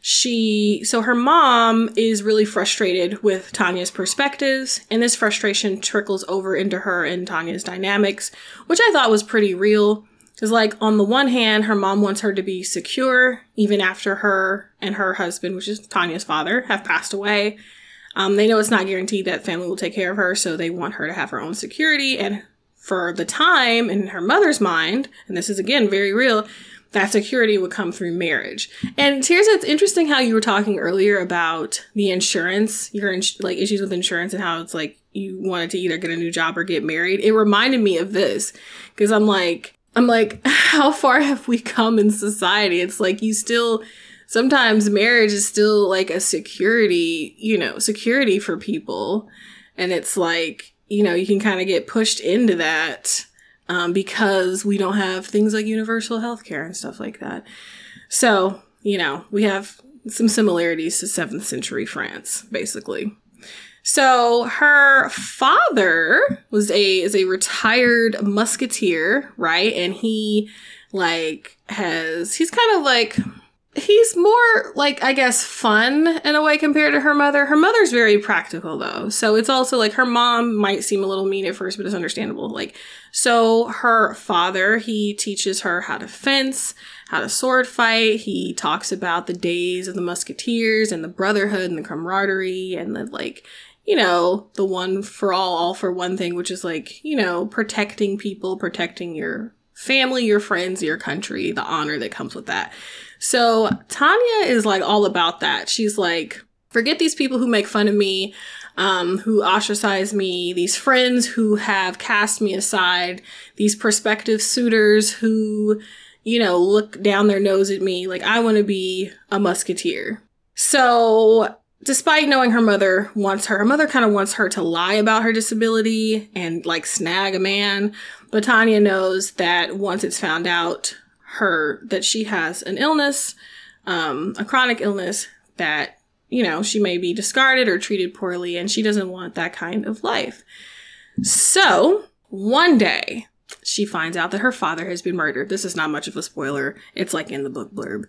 she, so her mom is really frustrated with Tanya's perspectives and this frustration trickles over into her and Tanya's dynamics, which I thought was pretty real. Cause like on the one hand, her mom wants her to be secure even after her and her husband, which is Tanya's father, have passed away. Um, they know it's not guaranteed that family will take care of her, so they want her to have her own security. And for the time, in her mother's mind, and this is again very real, that security would come through marriage. And here's it's interesting how you were talking earlier about the insurance, your ins- like issues with insurance, and how it's like you wanted to either get a new job or get married. It reminded me of this because I'm like, I'm like, how far have we come in society? It's like you still sometimes marriage is still like a security, you know, security for people. And it's like, you know, you can kind of get pushed into that um, because we don't have things like universal health care and stuff like that. So, you know, we have some similarities to 7th century France, basically. So her father was a is a retired musketeer, right? And he like has he's kind of like he's more like I guess fun in a way compared to her mother. Her mother's very practical though. So it's also like her mom might seem a little mean at first, but it's understandable. Like so her father, he teaches her how to fence, how to sword fight. He talks about the days of the musketeers and the brotherhood and the camaraderie and the like you know, the one for all, all for one thing, which is like, you know, protecting people, protecting your family, your friends, your country, the honor that comes with that. So Tanya is like all about that. She's like, forget these people who make fun of me, um, who ostracize me, these friends who have cast me aside, these prospective suitors who, you know, look down their nose at me. Like, I want to be a musketeer. So, despite knowing her mother wants her, her mother kind of wants her to lie about her disability and like snag a man. But Tanya knows that once it's found out, her that she has an illness, um, a chronic illness that, you know, she may be discarded or treated poorly, and she doesn't want that kind of life. So, one day, she finds out that her father has been murdered. This is not much of a spoiler. It's like in the book blurb.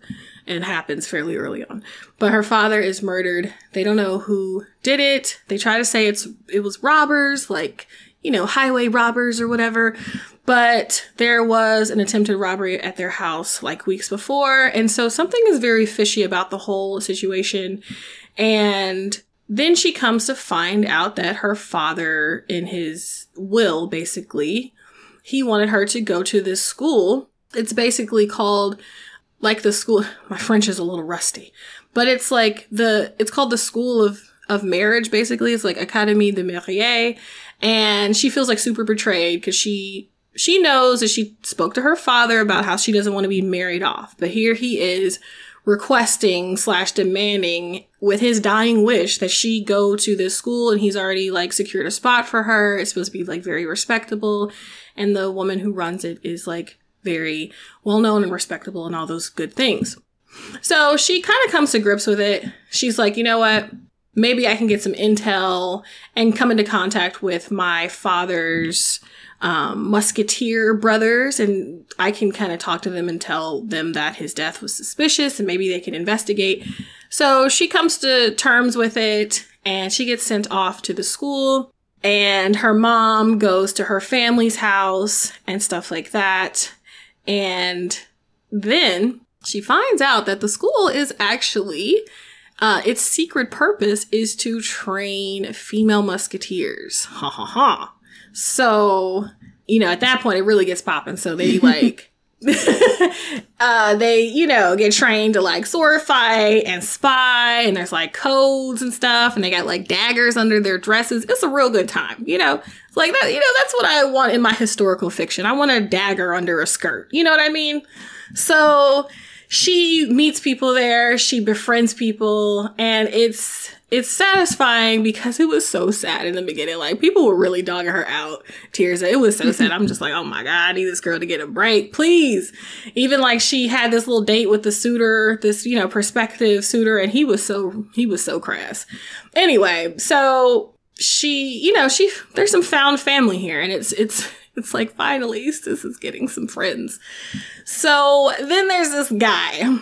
And happens fairly early on. But her father is murdered. They don't know who did it. They try to say it's it was robbers, like, you know, highway robbers or whatever. But there was an attempted robbery at their house like weeks before. And so something is very fishy about the whole situation. And then she comes to find out that her father, in his will, basically, he wanted her to go to this school. It's basically called like the school. My French is a little rusty, but it's like the, it's called the school of, of marriage, basically. It's like Académie de Mariée. And she feels like super betrayed because she she knows that she spoke to her father about how she doesn't want to be married off. But here he is requesting slash demanding with his dying wish that she go to this school and he's already like secured a spot for her. It's supposed to be like very respectable. And the woman who runs it is like very well known and respectable and all those good things. So she kind of comes to grips with it. She's like, you know what? Maybe I can get some intel and come into contact with my father's um, musketeer brothers and I can kind of talk to them and tell them that his death was suspicious and maybe they can investigate. So she comes to terms with it and she gets sent off to the school and her mom goes to her family's house and stuff like that. And then she finds out that the school is actually uh, its secret purpose is to train female musketeers. Ha ha ha. So, you know, at that point, it really gets popping. So they like, uh, they, you know, get trained to like sword fight and spy, and there's like codes and stuff, and they got like daggers under their dresses. It's a real good time, you know? It's like that, you know, that's what I want in my historical fiction. I want a dagger under a skirt. You know what I mean? So she meets people there, she befriends people, and it's it's satisfying because it was so sad in the beginning. Like people were really dogging her out. Tears. It was so sad. I'm just like, oh my god, I need this girl to get a break, please. Even like she had this little date with the suitor, this you know prospective suitor, and he was so he was so crass. Anyway, so she, you know, she there's some found family here, and it's it's it's like finally this is getting some friends. So then there's this guy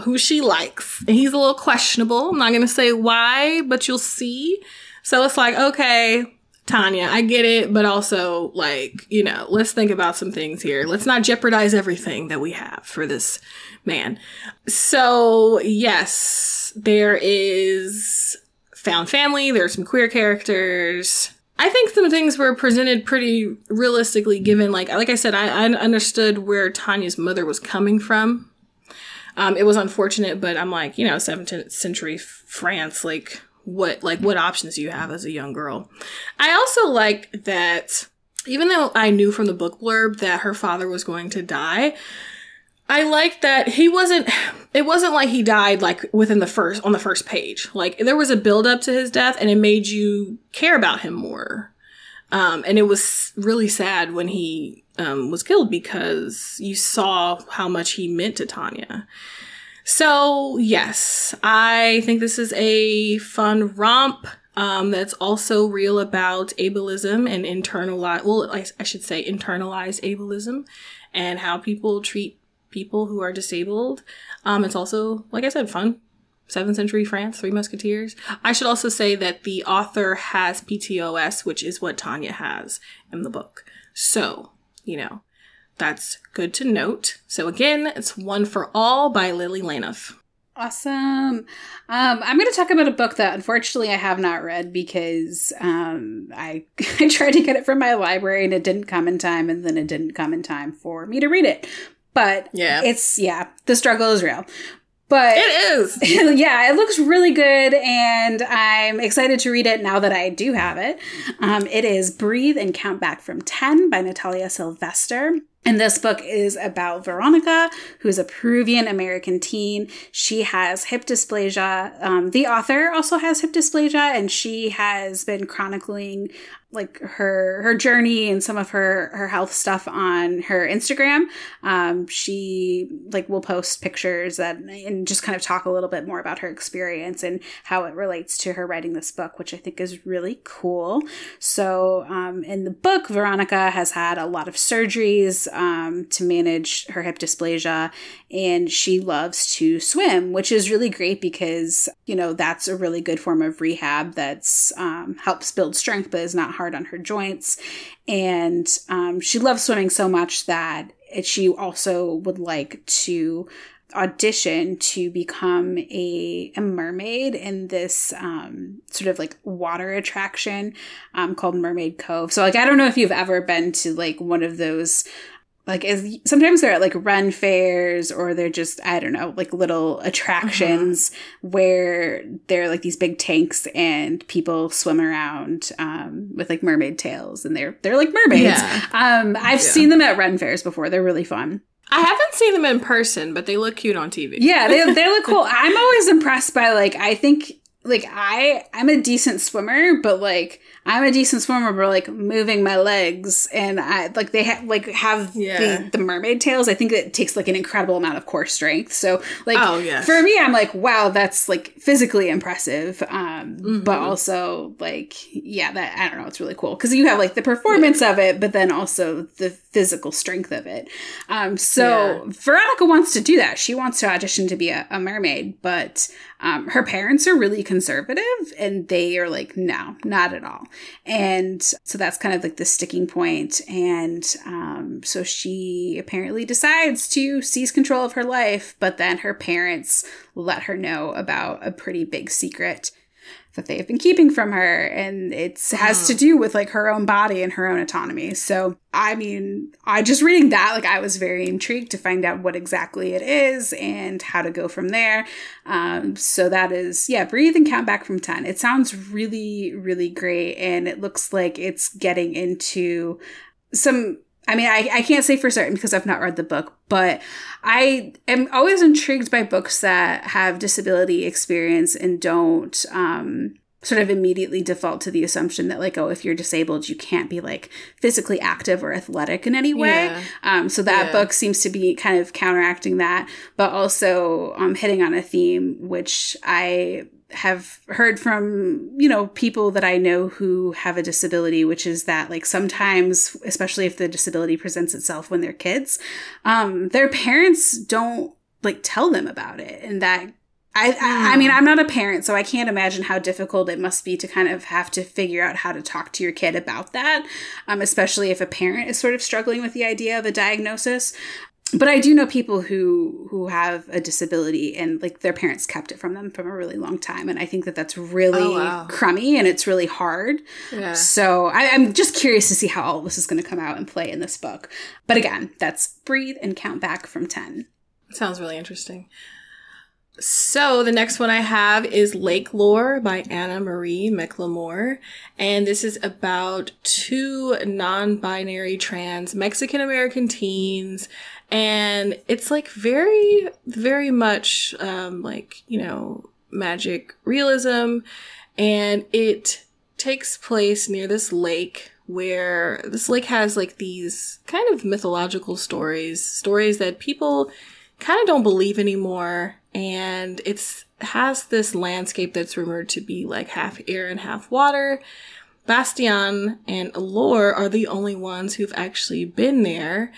who she likes. And he's a little questionable. I'm not going to say why, but you'll see. So it's like, okay, Tanya, I get it, but also, like, you know, let's think about some things here. Let's not jeopardize everything that we have for this man. So, yes, there is found family, there are some queer characters. I think some things were presented pretty realistically given, like, like I said, I, I understood where Tanya's mother was coming from um, it was unfortunate, but I'm like, you know, 17th century France, like what, like what options do you have as a young girl? I also like that even though I knew from the book blurb that her father was going to die, I like that he wasn't it wasn't like he died like within the first on the first page. Like there was a build up to his death and it made you care about him more. Um, and it was really sad when he um, was killed because you saw how much he meant to Tanya. So, yes, I think this is a fun romp um, that's also real about ableism and internalized, well, I, I should say internalized ableism and how people treat people who are disabled. Um, it's also, like I said, fun. 7th century France, Three Musketeers. I should also say that the author has POTS, which is what Tanya has in the book. So, you know, that's good to note. So again, it's One for All by Lily Lainoff. Awesome. Um, I'm going to talk about a book that unfortunately I have not read because um, I I tried to get it from my library and it didn't come in time, and then it didn't come in time for me to read it. But yeah, it's yeah, the struggle is real. But it is. yeah, it looks really good, and I'm excited to read it now that I do have it. Um, it is Breathe and Count Back from 10 by Natalia Sylvester. And this book is about Veronica, who is a Peruvian American teen. She has hip dysplasia. Um, the author also has hip dysplasia, and she has been chronicling like her her journey and some of her her health stuff on her Instagram. Um, she like will post pictures that and just kind of talk a little bit more about her experience and how it relates to her writing this book, which I think is really cool. So um, in the book, Veronica has had a lot of surgeries um, to manage her hip dysplasia, and she loves to swim, which is really great because you know that's a really good form of rehab that's um, helps build strength, but is not hard hard on her joints. And um, she loves swimming so much that she also would like to audition to become a, a mermaid in this um, sort of like water attraction um, called Mermaid Cove. So like I don't know if you've ever been to like one of those like as sometimes they're at like run fairs or they're just I don't know like little attractions where they're like these big tanks and people swim around um, with like mermaid tails and they're they're like mermaids. Yeah. Um, I've Yeah. seen them at run fairs before. They're really fun. I haven't seen them in person, but they look cute on TV. Yeah, they they look cool. I'm always impressed by like I think like I I'm a decent swimmer, but like I'm a decent swimmer, but like moving my legs and I like they have like have Yeah. the, the mermaid tails. I think it takes like an incredible amount of core strength. So like Oh, yes. for me, I'm like wow, that's like physically impressive. Um, but Mhm. also like yeah, that I don't know, it's really cool because you have like the performance of it, but then also the physical strength of it. Um, so Veronica wants to do that. She wants to audition to be a, a mermaid, but um, her parents are really conservative and they are like, no, not at all. And so that's kind of like the sticking point. And um, so she apparently decides to seize control of her life, but then her parents let her know about a pretty big secret that they have been keeping from her and it has to do with like her own body and her own autonomy. So i mean i just reading that like i was very intrigued to find out what exactly it is and how to go from there. Um so that is yeah breathe and count back from 10 it sounds really really great and it looks like it's getting into some I mean, I, I can't say for certain because I've not read the book, but I am always intrigued by books that have disability experience and don't um, sort of immediately default to the assumption that, like, oh, if you're disabled, you can't be like physically active or athletic in any way. Yeah. Um, so that Yeah. book seems to be kind of counteracting that, but also um, hitting on a theme which I have heard from you know people that I know who have a disability, which is that like sometimes, especially if the disability presents itself when they're kids, um, their parents don't like tell them about it, and that. I, I I mean, I'm not a parent, so I can't imagine how difficult it must be to kind of have to figure out how to talk to your kid about that, um, especially if a parent is sort of struggling with the idea of a diagnosis but I do know people who who have a disability and like their parents kept it from them from a really long time, and I think that that's really Oh, wow. crummy and it's really hard. Yeah. So I, I'm just curious to see how all this is going to come out and play in this book. But again, that's breathe and count back from ten. Sounds really interesting. So the next one I have is Lake Lore by Anna Marie McLemore. And this is about two non-binary trans Mexican American teens. And it's like very, very much, um, like, you know, magic realism. And it takes place near this lake where this lake has like these kind of mythological stories, stories that people kind of don't believe anymore and it's has this landscape that's rumored to be like half air and half water. Bastian and Lore are the only ones who've actually been there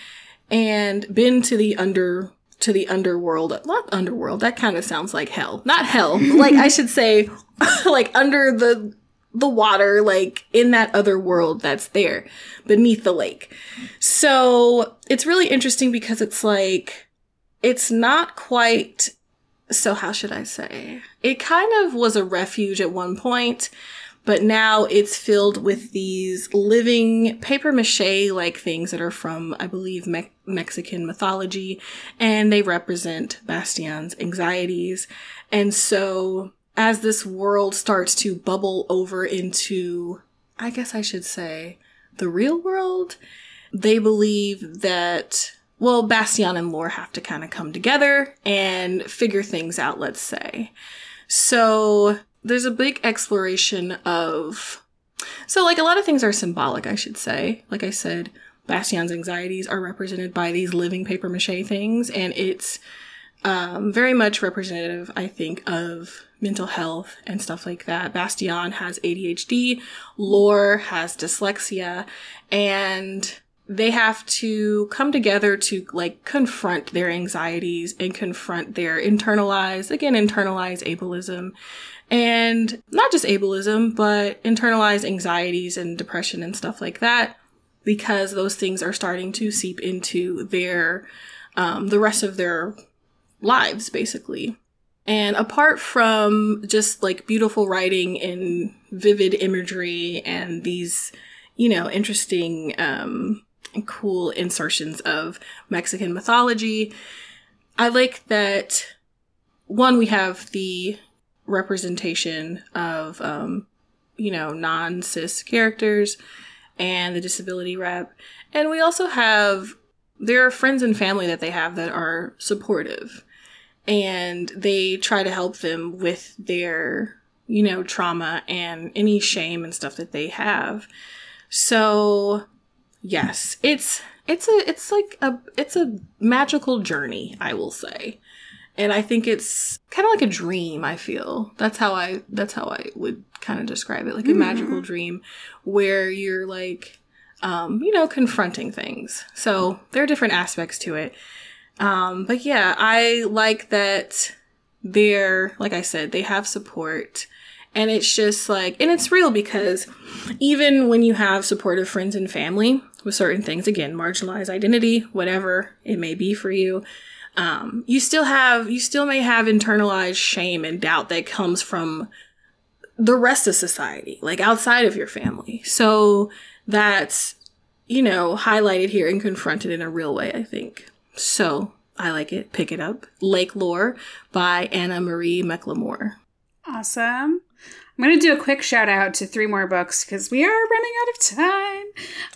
and been to the under to the underworld. Not underworld that kind of sounds like hell. Not hell like i should say like under the the water like in that other world that's there beneath the lake. So it's really interesting because it's like it's not quite so how should I say? It kind of was a refuge at one point, but now it's filled with these living paper mache like things that are from, I believe, Me- Mexican mythology, and they represent Bastian's anxieties. And so as this world starts to bubble over into, I guess I should say, the real world, they believe that well, Bastian and Lore have to kind of come together and figure things out, let's say. So there's a big exploration of. So, like, a lot of things are symbolic, I should say. Like I said, Bastian's anxieties are represented by these living paper mache things, and it's um, very much representative, I think, of mental health and stuff like that. Bastian has ADHD, Lore has dyslexia, and they have to come together to like confront their anxieties and confront their internalized, again, internalized ableism and not just ableism, but internalized anxieties and depression and stuff like that because those things are starting to seep into their, um, the rest of their lives basically. And apart from just like beautiful writing and vivid imagery and these, you know, interesting, um, cool insertions of Mexican mythology. I like that one, we have the representation of, um, you know, non cis characters and the disability rep. And we also have, there are friends and family that they have that are supportive and they try to help them with their, you know, trauma and any shame and stuff that they have. So, yes, it's, it's a, it's like a, it's a magical journey, I will say and I think it's kind of like a dream. I feel that's how I that's how I would kind of describe it, like a mm-hmm. magical dream where you're like, um, you know, confronting things. So there are different aspects to it. Um, but yeah, I like that they're like I said, they have support. And it's just like, and it's real because even when you have supportive friends and family with certain things, again, marginalized identity, whatever it may be for you, um, you still have you still may have internalized shame and doubt that comes from the rest of society like outside of your family. So that's you know highlighted here and confronted in a real way i think. So i like it. Pick it up. Lake lore by anna marie mclemore awesome I'm going to do a quick shout out to three more books because we are running out of time.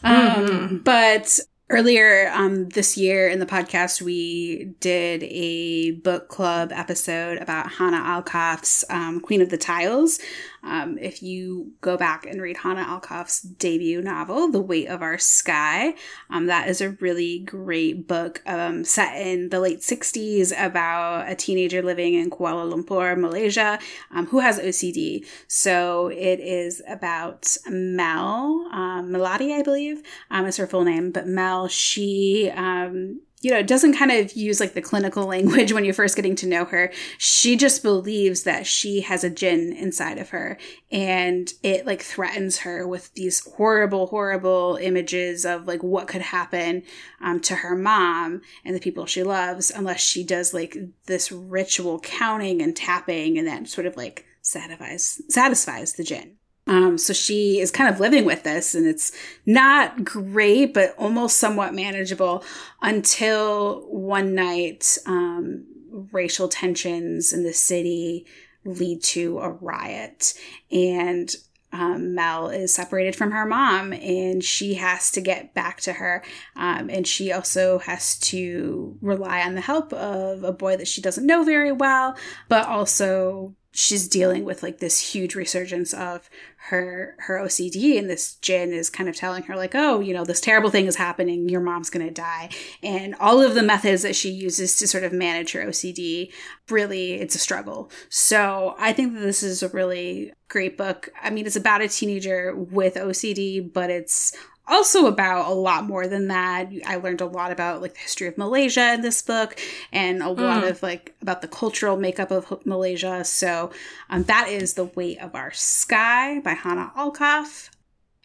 Um, mm-hmm. But Earlier um, this year in the podcast, we did a book club episode about Hanna Alkaf's um, Queen of the Tiles. Um, if you go back and read Hanna Alkaf's debut novel, The Weight of Our Sky, um, that is a really great book um, set in the late 60s about a teenager living in Kuala Lumpur, Malaysia, um, who has OCD. So it is about Mel, um, I believe, um, is her full name, but Mel, she um, you know, doesn't kind of use like the clinical language when you're first getting to know her. She just believes that she has a jinn inside of her and it like threatens her with these horrible, horrible images of like what could happen um, to her mom and the people she loves unless she does like this ritual counting and tapping and that sort of like satisfies satisfies the jinn. Um, so she is kind of living with this, and it's not great, but almost somewhat manageable until one night, um, racial tensions in the city lead to a riot. And um, Mel is separated from her mom and she has to get back to her. Um, and she also has to rely on the help of a boy that she doesn't know very well, but also she's dealing with like this huge resurgence of her her OCD and this jinn is kind of telling her like oh you know this terrible thing is happening. Your mom's going to die. And all of the methods that she uses to sort of manage her OCD really it's a struggle. So I think that this is a really great book. I mean it's about a teenager with OCD but it's also about a lot more than that. I learned a lot about like the history of Malaysia in this book and a mm. lot of like about the cultural makeup of Malaysia. So um, that is The Weight of Our Sky by Hanna Alkaf.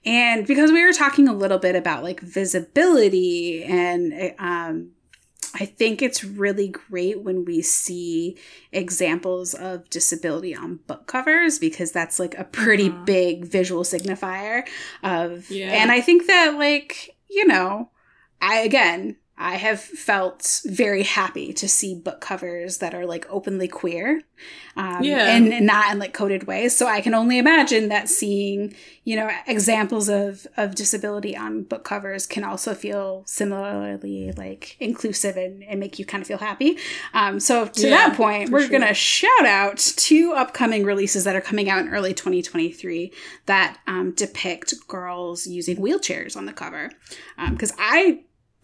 And because we were talking a little bit about like visibility and um, I think it's really great when we see examples of disability on book covers because that's like a pretty uh-huh. big visual signifier of yeah. and I think that like, you know, I again, I have felt very happy to see book covers that are like openly queer, um, yeah. and, and, not in like coded ways. So I can only imagine that seeing, you know, examples of of disability on book covers can also feel similarly like inclusive and, and make you kind of feel happy. Um, so to yeah, that point, we're sure. gonna shout out two upcoming releases that are coming out in early 2023 that um, depict girls using wheelchairs on the cover. Because um, I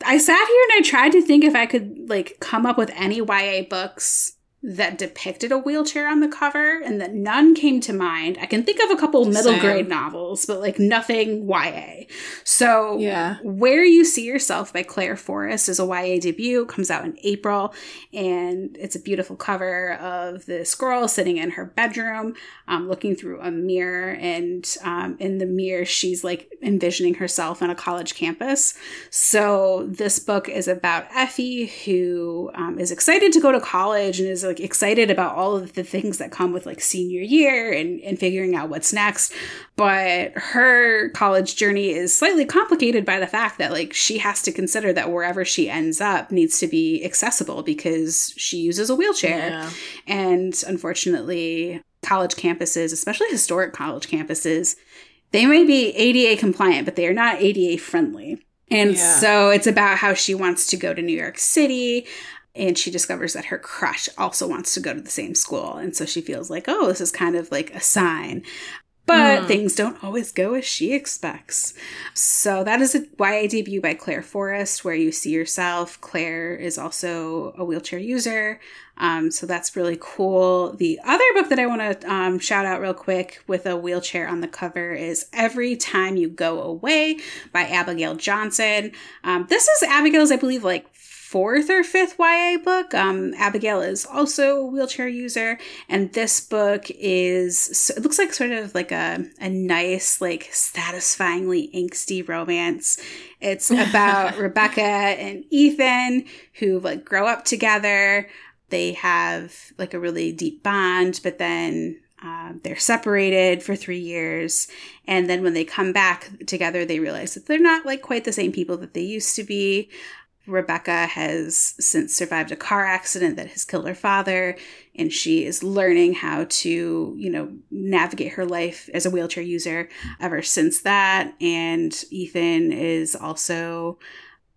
I sat here and I tried to think if I could like come up with any YA books that depicted a wheelchair on the cover and that none came to mind. I can think of a couple middle Same. grade novels, but like nothing YA. So, yeah. Where You See Yourself by Claire Forrest is a YA debut, comes out in April, and it's a beautiful cover of this girl sitting in her bedroom, um, looking through a mirror, and um, in the mirror, she's like envisioning herself on a college campus. So, this book is about Effie, who um, is excited to go to college and is like excited about all of the things that come with like senior year and, and figuring out what's next. But her college journey is slightly complicated by the fact that like she has to consider that wherever she ends up needs to be accessible because she uses a wheelchair. Yeah. And unfortunately, college campuses, especially historic college campuses, they may be ADA compliant, but they are not ADA friendly. And Yeah. so it's about how she wants to go to New York City. And she discovers that her crush also wants to go to the same school. And so she feels like, oh, this is kind of like a sign. But Hmm. things don't always go as she expects. So that is a YA debut by Claire Forrest, where you see yourself. Claire is also a wheelchair user. Um, so that's really cool. The other book that I want to um, shout out real quick with a wheelchair on the cover is Every Time You Go Away by Abigail Johnson. Um, this is Abigail's, I believe, like fourth or fifth YA book. Um, Abigail is also a wheelchair user, and this book is so it looks like sort of like a a nice, like satisfyingly angsty romance. It's about Rebecca and Ethan who like grow up together. They have like a really deep bond, but then uh, they're separated for three years. And then when they come back together, they realize that they're not like quite the same people that they used to be. Rebecca has since survived a car accident that has killed her father, and she is learning how to, you know, navigate her life as a wheelchair user ever since that. And Ethan is also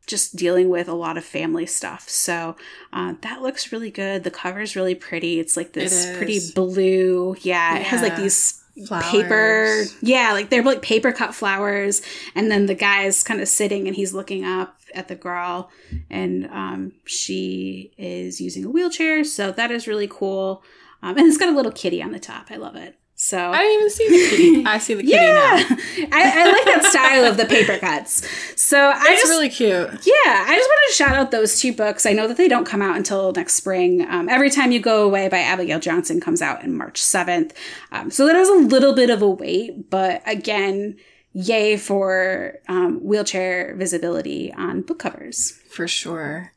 just dealing with a lot of family stuff. So uh, that looks really good. The cover is really pretty. It's like this pretty blue. Yeah, it has like these Flowers. paper yeah like they're like paper cut flowers and then the guy's kind of sitting and he's looking up at the girl and um, she is using a wheelchair so that is really cool. Um, and it's got a little kitty on the top. I love it so I didn't even see the kitty. I see the kitty yeah now. I, I like that style of the paper cuts so i It's just really cute. yeah, I just wanted to shout out those two books. I know that they don't come out until next spring. Um, Every Time You Go Away by Abigail Johnson comes out in March 7th. Um, so that is a little bit of a wait, but again, yay for um, wheelchair visibility on book covers. For sure.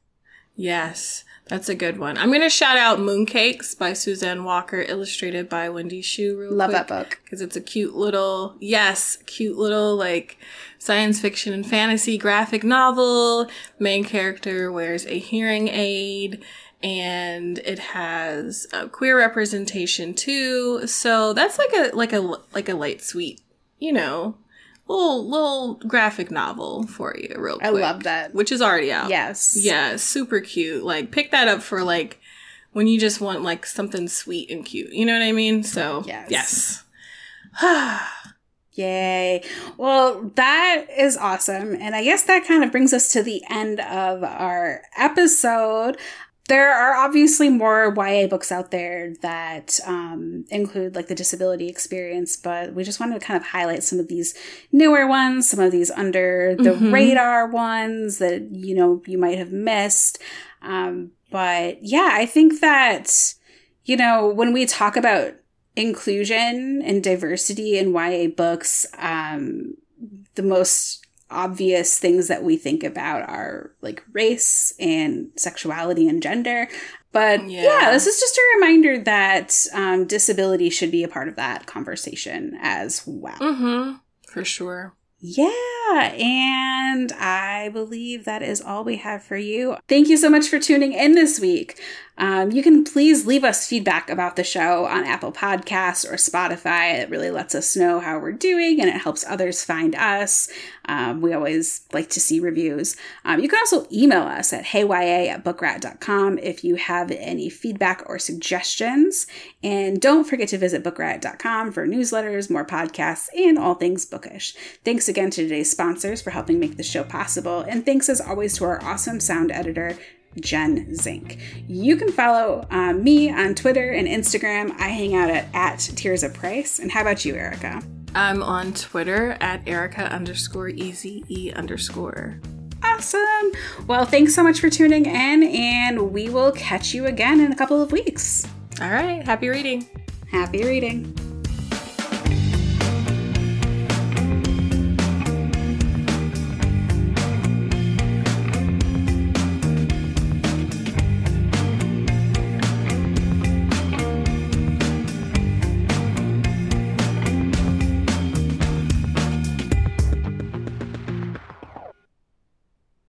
Yes, that's a good one. I'm going to shout out Mooncakes by Suzanne Walker, illustrated by Wendy Xu. Real Love quick, that book. Because it's a cute little, yes, cute little like science fiction and fantasy graphic novel. Main character wears a hearing aid and it has queer representation too. So that's like a like a like a light sweet, you know, little little graphic novel for you real quick. I love that. Which is already out. Yes. Yeah, super cute. Like pick that up for like when you just want like something sweet and cute. You know what I mean? So Yes. yes. Yay. Well, that is awesome. And I guess that kind of brings us to the end of our episode. There are obviously more YA books out there that um, include like the disability experience, but we just wanted to kind of highlight some of these newer ones, some of these under the Mhm. radar ones that, you know, you might have missed. Um, but yeah, I think that, you know, when we talk about inclusion and diversity in YA books, um, the most obvious things that we think about are like race and sexuality and gender. But yeah, Yeah. this is just a reminder that um, disability should be a part of that conversation as well. Mm-hmm. For sure. Yeah, and I believe that is all we have for you. Thank you so much for tuning in this week. Um, you can please leave us feedback about the show on Apple Podcasts or Spotify. It really lets us know how we're doing and it helps others find us. Um, we always like to see reviews. Um, you can also email us at heyya at bookriot.com if you have any feedback or suggestions. And don't forget to visit bookriot.com for newsletters, more podcasts, and all things bookish. Thanks again to today's sponsors for helping make the show possible. And thanks as always to our awesome sound editor, Jen Zink. You can follow um, me on Twitter and Instagram. I hang out at, at Tirzah Price. And how about you, Erica? I'm on Twitter at Erica underscore easy e underscore. Awesome. Well, thanks so much for tuning in, and we will catch you again in a couple of weeks. All right. Happy reading. Happy reading.